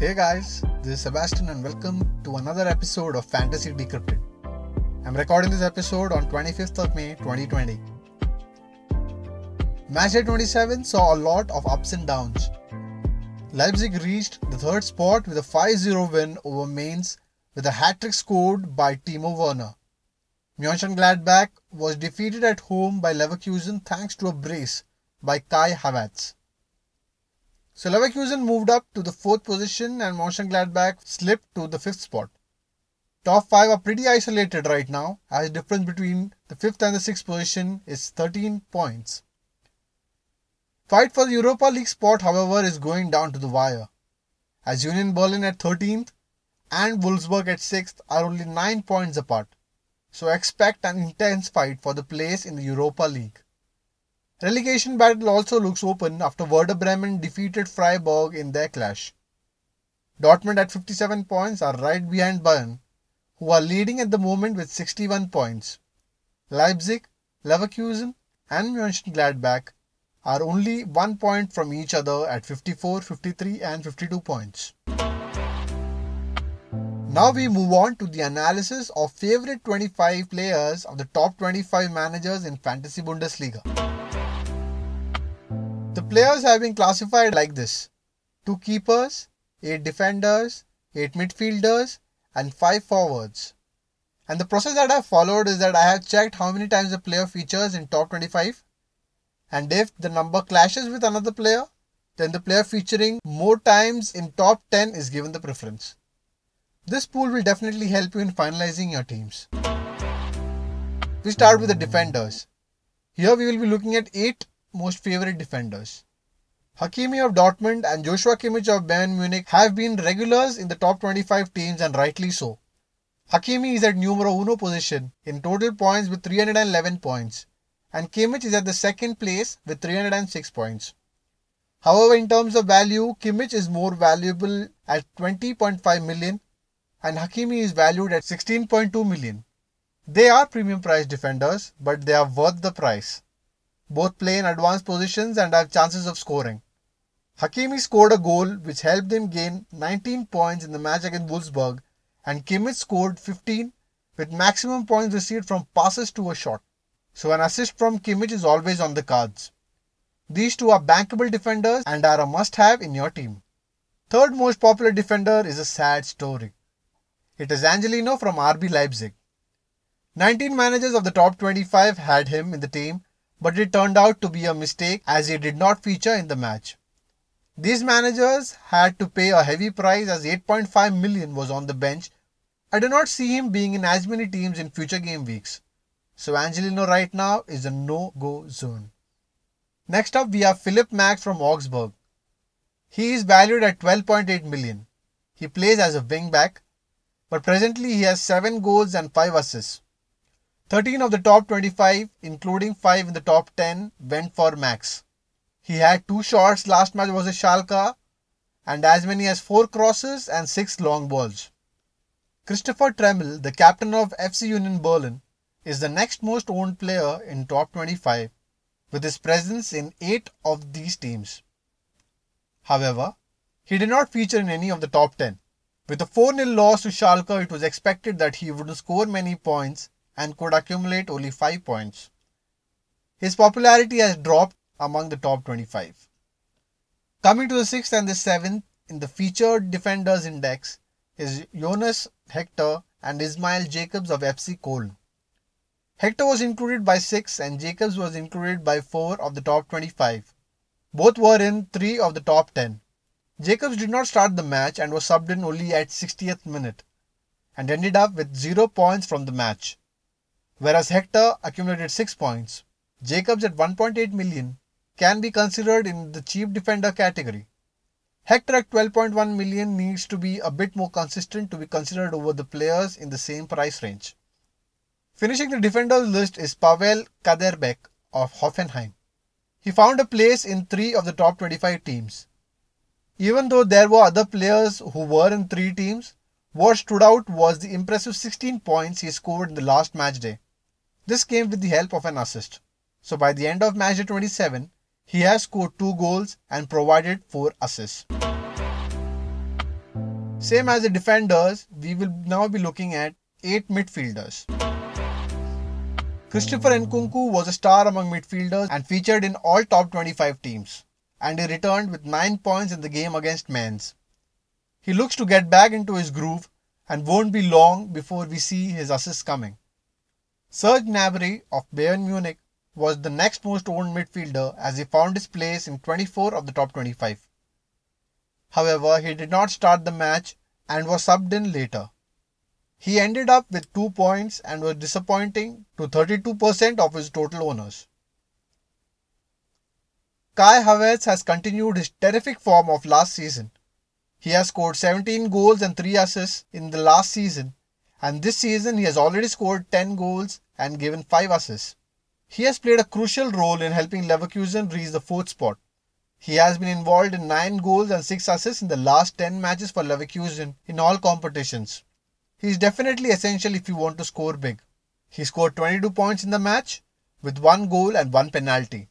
Hey guys, this is Sebastian and welcome to another episode of Fantasy Decrypted. I'm recording this episode on 25th of May 2020. Matchday 27 saw a lot of ups and downs. Leipzig reached the third spot with a 5-0 win over Mainz with a hat-trick scored by Timo Werner. Mönchengladbach was defeated at home by Leverkusen thanks to a brace by Kai Havertz. So Leverkusen moved up to the fourth position and Mönchengladbach slipped to the fifth spot. Top five are pretty isolated right now, as the difference between the fifth and the sixth position is 13 points. Fight for the Europa League spot, however, is going down to the wire, as Union Berlin at 13th and Wolfsburg at 6th are only 9 points apart. So expect an intense fight for the place in the Europa League. Relegation battle also looks open after Werder Bremen defeated Freiburg in their clash. Dortmund at 57 points are right behind Bayern, who are leading at the moment with 61 points. Leipzig, Leverkusen, and Mönchengladbach are only one point from each other at 54, 53, and 52 points. Now we move on to the analysis of favorite 25 players of the top 25 managers in Fantasy Bundesliga. Players have been classified like this two keepers, 8 defenders, 8 midfielders, and 5 forwards. And the process that I have followed is that I have checked how many times a player features in top 25, and if the number clashes with another player, then the player featuring more times in top 10 is given the preference. This pool will definitely help you in finalizing your teams. We start with the defenders. Here we will be looking at 8 most favorite defenders. Hakimi of Dortmund and Joshua Kimmich of Bayern Munich have been regulars in the top 25 teams and rightly so. Hakimi is at numero uno position in total points with 311 points and Kimmich is at the second place with 306 points. However, in terms of value, Kimmich is more valuable at 20.5 million and Hakimi is valued at 16.2 million. They are premium price defenders, but they are worth the price. Both play in advanced positions and have chances of scoring. Hakimi scored a goal which helped him gain 19 points in the match against Wolfsburg, and Kimmich scored 15 with maximum points received from passes to a shot. So an assist from Kimmich is always on the cards. These two are bankable defenders and are a must have in your team. Third most popular defender is a sad story. It is Angelino from RB Leipzig. 19 managers of the top 25 had him in the team but it turned out to be a mistake as he did not feature in the match. These managers had to pay a heavy price as 8.5 million was on the bench. I do not see him being in as many teams in future game weeks. So Angelino right now is a no-go zone. Next up we have Philipp Max from Augsburg. He is valued at 12.8 million. He plays as a wing back, but presently he has 7 goals and 5 assists. 13 of the top 25, including 5 in the top 10, went for Max. He had 2 shots last match was a Schalke and as many as 4 crosses and 6 long balls. Christopher Trimmel, the captain of FC Union Berlin, is the next most owned player in top 25 with his presence in 8 of these teams. However, he did not feature in any of the top 10. With a 4 0 loss to Schalke, it was expected that he wouldn't score many points and could accumulate only 5 points. His popularity has dropped among the top 25. Coming to the 6th and the 7th in the featured defenders index is Jonas Hector and Ismail Jacobs of FC Köln. Hector was included by 6 and Jacobs was included by 4 of the top 25. Both were in 3 of the top 10. Jacobs did not start the match and was subbed in only at 60th minute and ended up with 0 points from the match whereas Hector accumulated 6 points. Jacobs at 1.8 million can be considered in the cheap defender category. Hector at 12.1 million needs to be a bit more consistent to be considered over the players in the same price range. Finishing the defenders list is Pavel Kaderabek of Hoffenheim. He found a place in 3 of the top 25 teams. Even though there were other players who were in 3 teams, what stood out was the impressive 16 points he scored in the last match day. This came with the help of an assist. So by the end of match 27, he has scored 2 goals and provided 4 assists. Same as the defenders, we will now be looking at 8 midfielders. Christopher Nkunku was a star among midfielders and featured in all top 25 teams, and he returned with 9 points in the game against Mainz. He looks to get back into his groove and won't be long before we see his assists coming. Serge Gnabry of Bayern Munich was the next most owned midfielder as he found his place in 24 of the top 25. However, he did not start the match and was subbed in later. He ended up with 2 points and was disappointing to 32% of his total owners. Kai Havertz has continued his terrific form of last season. He has scored 17 goals and 3 assists in the last season, and this season he has already scored 10 goals and given 5 assists. He has played a crucial role in helping Leverkusen reach the fourth spot. He has been involved in 9 goals and 6 assists in the last 10 matches for Leverkusen in all competitions. He is definitely essential if you want to score big. He scored 22 points in the match with one goal and one penalty.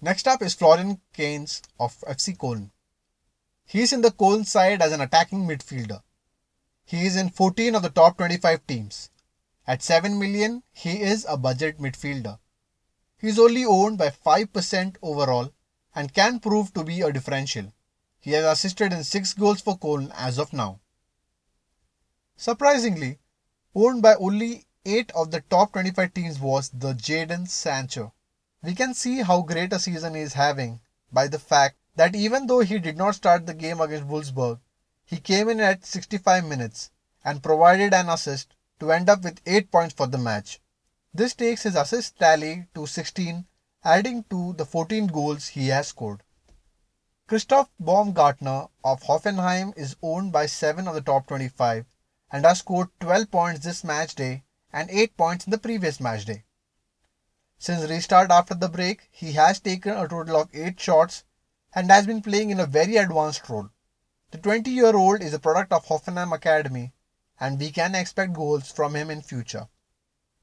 Next up is Florian Kainz of FC Köln. He is in the Köln side as an attacking midfielder. He is in 14 of the top 25 teams. At 7 million, he is a budget midfielder. He is only owned by 5% overall and can prove to be a differential. He has assisted in 6 goals for Köln as of now. Surprisingly, owned by only 8 of the top 25 teams was the Jadon Sancho. We can see how great a season he is having by the fact that even though he did not start the game against Wolfsburg, he came in at 65 minutes and provided an assist to end up with 8 points for the match. This takes his assist tally to 16, adding to the 14 goals he has scored. Christoph Baumgartner of Hoffenheim is owned by 7 of the top 25 and has scored 12 points this match day and 8 points in the previous match day. Since restart after the break, he has taken a total of 8 shots and has been playing in a very advanced role. The 20 year old is a product of Hoffenheim Academy and we can expect goals from him in future.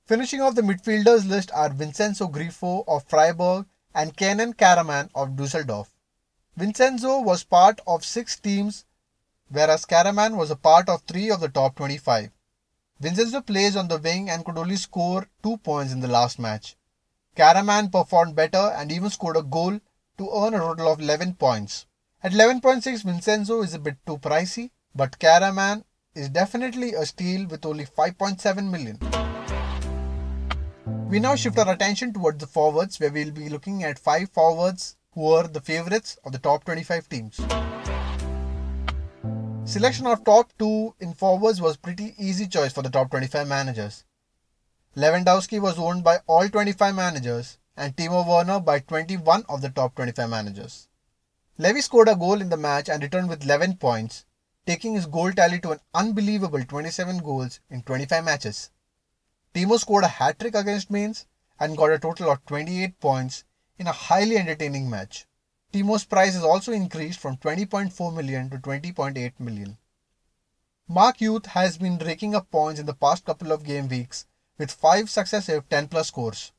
Finishing off the midfielders list are Vincenzo Grifo of Freiburg and Kenan Karaman of Dusseldorf. Vincenzo was part of six teams whereas Karaman was a part of three of the top 25. Vincenzo plays on the wing and could only score two points in the last match. Karaman performed better and even scored a goal to earn a total of 11 points. At 11.6, Vincenzo is a bit too pricey, but Karaman is definitely a steal with only 5.7 million. We now shift our attention towards the forwards where we'll be looking at 5 forwards who are the favorites of the top 25 teams. Selection of top two in forwards was pretty easy choice for the top 25 managers. Lewandowski was owned by all 25 managers and Timo Werner by 21 of the top 25 managers. Levy scored a goal in the match and returned with 11 points, taking his goal tally to an unbelievable 27 goals in 25 matches. Timo scored a hat trick against Mainz and got a total of 28 points in a highly entertaining match. Timo's price has also increased from 20.4 million to 20.8 million. Mark Uth has been raking up points in the past couple of game weeks with 5 successive 10 plus scores.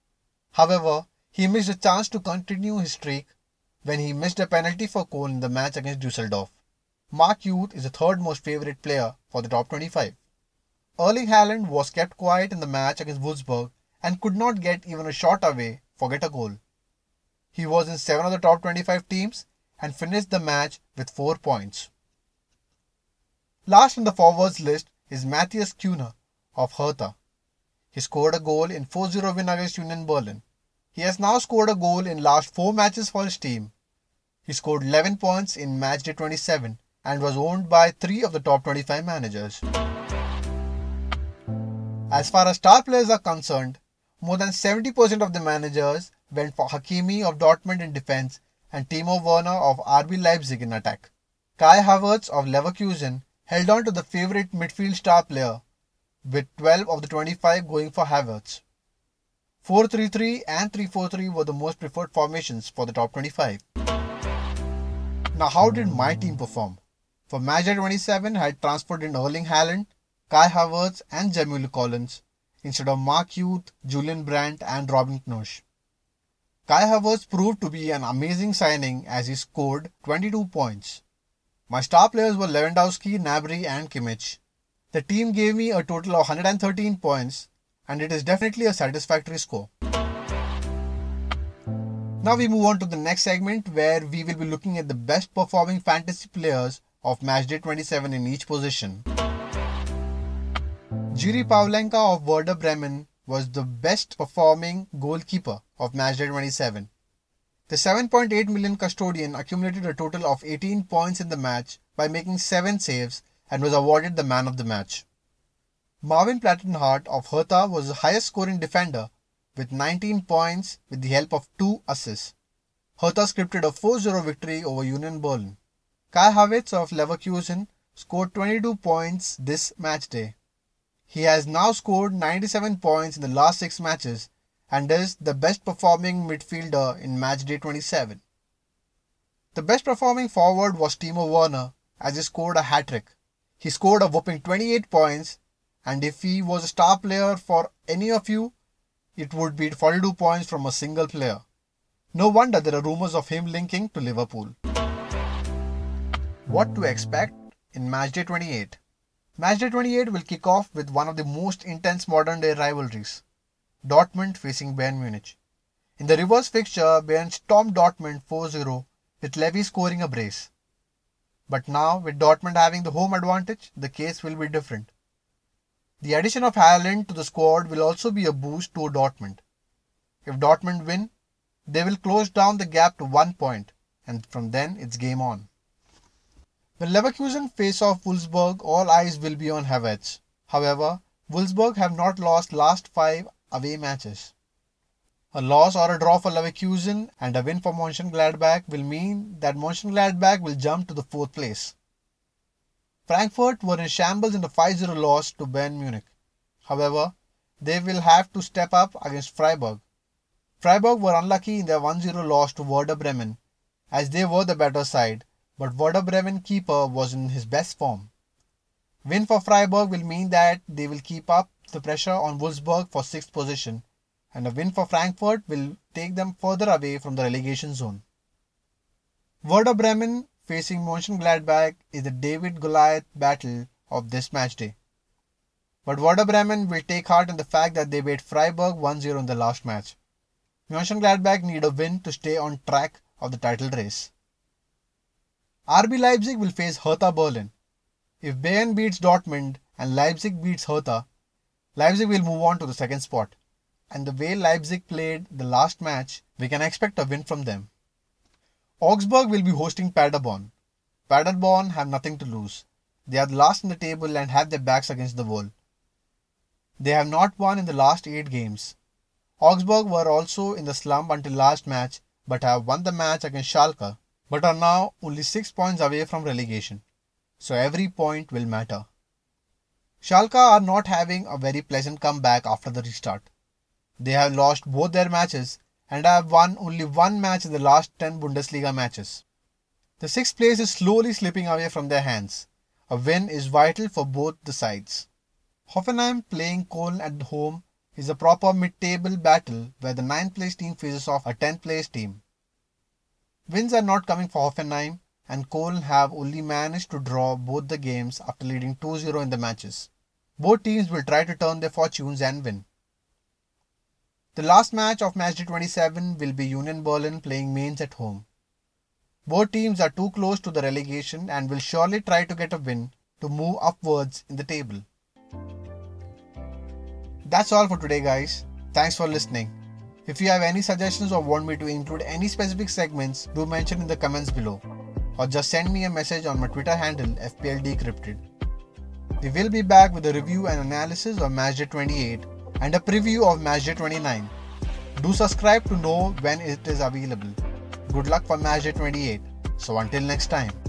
However, he missed a chance to continue his streak when he missed a penalty for Köln in the match against Dusseldorf. Mark Uth is the third most favourite player for the top 25. Erling Haaland was kept quiet in the match against Wolfsburg and could not get even a shot away for get a goal. He was in 7 of the top 25 teams and finished the match with 4 points. Last on the forwards list is Matheus Cunha of Hertha. He scored a goal in 4-0 win against Union Berlin. He has now scored a goal in last 4 matches for his team. He scored 11 points in match day 27 and was owned by 3 of the top 25 managers. As far as star players are concerned, more than 70% of the managers went for Hakimi of Dortmund in defense and Timo Werner of RB Leipzig in attack. Kai Havertz of Leverkusen held on to the favourite midfield star player, with 12 of the 25 going for Havertz. 4-3-3 and 3-4-3 were the most preferred formations for the top 25. Now, how did my team perform? For match 27, I had transferred in Erling Haaland, Kai Havertz, and Jamil Collins instead of Mark Uth, Julian Brandt, and Robin Knoche. Kai Havertz proved to be an amazing signing as he scored 22 points. My star players were Lewandowski, Gnabry, and Kimmich. The team gave me a total of 113 points, and it is definitely a satisfactory score. Now we move on to the next segment where we will be looking at the best performing fantasy players of matchday 27 in each position. Jiri Pavlenka of Werder Bremen was the best performing goalkeeper of matchday 27. The 7.8 million custodian accumulated a total of 18 points in the match by making 7 saves and was awarded the man of the match. Marvin Plattenhardt of Hertha was the highest scoring defender with 19 points with the help of 2 assists. Hertha scripted a 4-0 victory over Union Berlin. Kai Havertz of Leverkusen scored 22 points this match day. He has now scored 97 points in the last 6 matches and is the best performing midfielder in match day 27. The best performing forward was Timo Werner as he scored a hat trick. He scored a whopping 28 points, and if he was a star player for any of you, it would be 42 points from a single player. No wonder there are rumors of him linking to Liverpool. What to expect in matchday 28? Matchday 28 will kick off with one of the most intense modern day rivalries Dortmund facing Bayern Munich. In the reverse fixture, Bayern stormed Dortmund 4-0 with Levy scoring a brace. But now, with Dortmund having the home advantage, the case will be different. The addition of Haaland to the squad will also be a boost to Dortmund. If Dortmund win, they will close down the gap to one point, and from then it's game on. When Leverkusen face off Wolfsburg, all eyes will be on Havertz. However, Wolfsburg have not lost last five away matches. A loss or a draw for Leverkusen and a win for Mönchengladbach will mean that Mönchengladbach will jump to the fourth place. Frankfurt were in shambles in the 5-0 loss to Bayern Munich. However, they will have to step up against Freiburg. Freiburg were unlucky in their 1-0 loss to Werder Bremen as they were the better side, but Werder Bremen keeper was in his best form. Win for Freiburg will mean that they will keep up the pressure on Wolfsburg for sixth position, and a win for Frankfurt will take them further away from the relegation zone. Werder Bremen facing Mönchengladbach is the David Goliath battle of this match day. But Werder Bremen will take heart in the fact that they beat Freiburg 1-0 in the last match. Mönchengladbach need a win to stay on track of the title race. RB Leipzig will face Hertha Berlin. If Bayern beats Dortmund and Leipzig beats Hertha, Leipzig will move on to the second spot. And the way Leipzig played the last match, we can expect a win from them. Augsburg will be hosting Paderborn. Paderborn have nothing to lose. They are the last in the table and have their backs against the wall. They have not won in the last 8 games. Augsburg were also in the slump until last match but have won the match against Schalke but are now only 6 points away from relegation. So every point will matter. Schalke are not having a very pleasant comeback after the restart. They have lost both their matches and I have won only one match in the last 10 Bundesliga matches. The sixth place is slowly slipping away from their hands. A win is vital for both the sides. Hoffenheim playing Köln at home is a proper mid-table battle where the 9th place team faces off a 10th place team. Wins are not coming for Hoffenheim and Köln have only managed to draw both the games after leading 2-0 in the matches. Both teams will try to turn their fortunes and win. The last match of matchday 27 will be Union Berlin playing Mainz at home. Both teams are too close to the relegation and will surely try to get a win to move upwards in the table. That's all for today, guys. Thanks for listening. If you have any suggestions or want me to include any specific segments, do mention in the comments below. Or just send me a message on my Twitter handle FPL FPLDecrypted. We will be back with a review and analysis of Matchday 28 and a preview of Matchday 29. Do subscribe to know when it is available. Good luck for Matchday 28. So until next time.